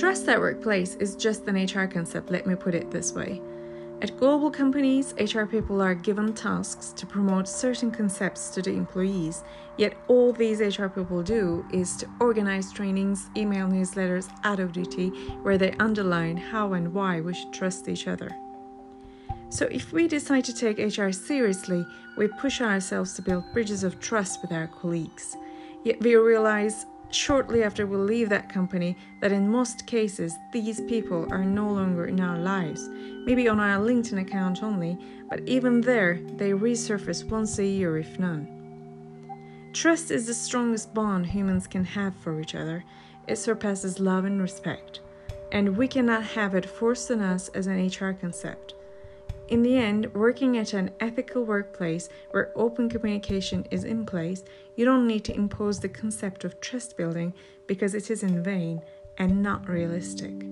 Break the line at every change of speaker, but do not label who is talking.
Trust at workplace is just an HR concept, let me put it this way. At global companies, HR people are given tasks to promote certain concepts to the employees, yet all these HR people do is to organize trainings, email newsletters out of duty, where they underline how and why we should trust each other. So, if we decide to take HR seriously, we push ourselves to build bridges of trust with our colleagues. Yet we realize shortly after we leave that company that in most cases these people are no longer in our lives, maybe on our LinkedIn account only, but even there they resurface once a year if none. Trust is the strongest bond humans can have for each other. It surpasses love and respect, and we cannot have it forced on us as an HR concept. In the end, working at an ethical workplace where open communication is in place, you don't need to impose the concept of trust building because it is in vain and not realistic.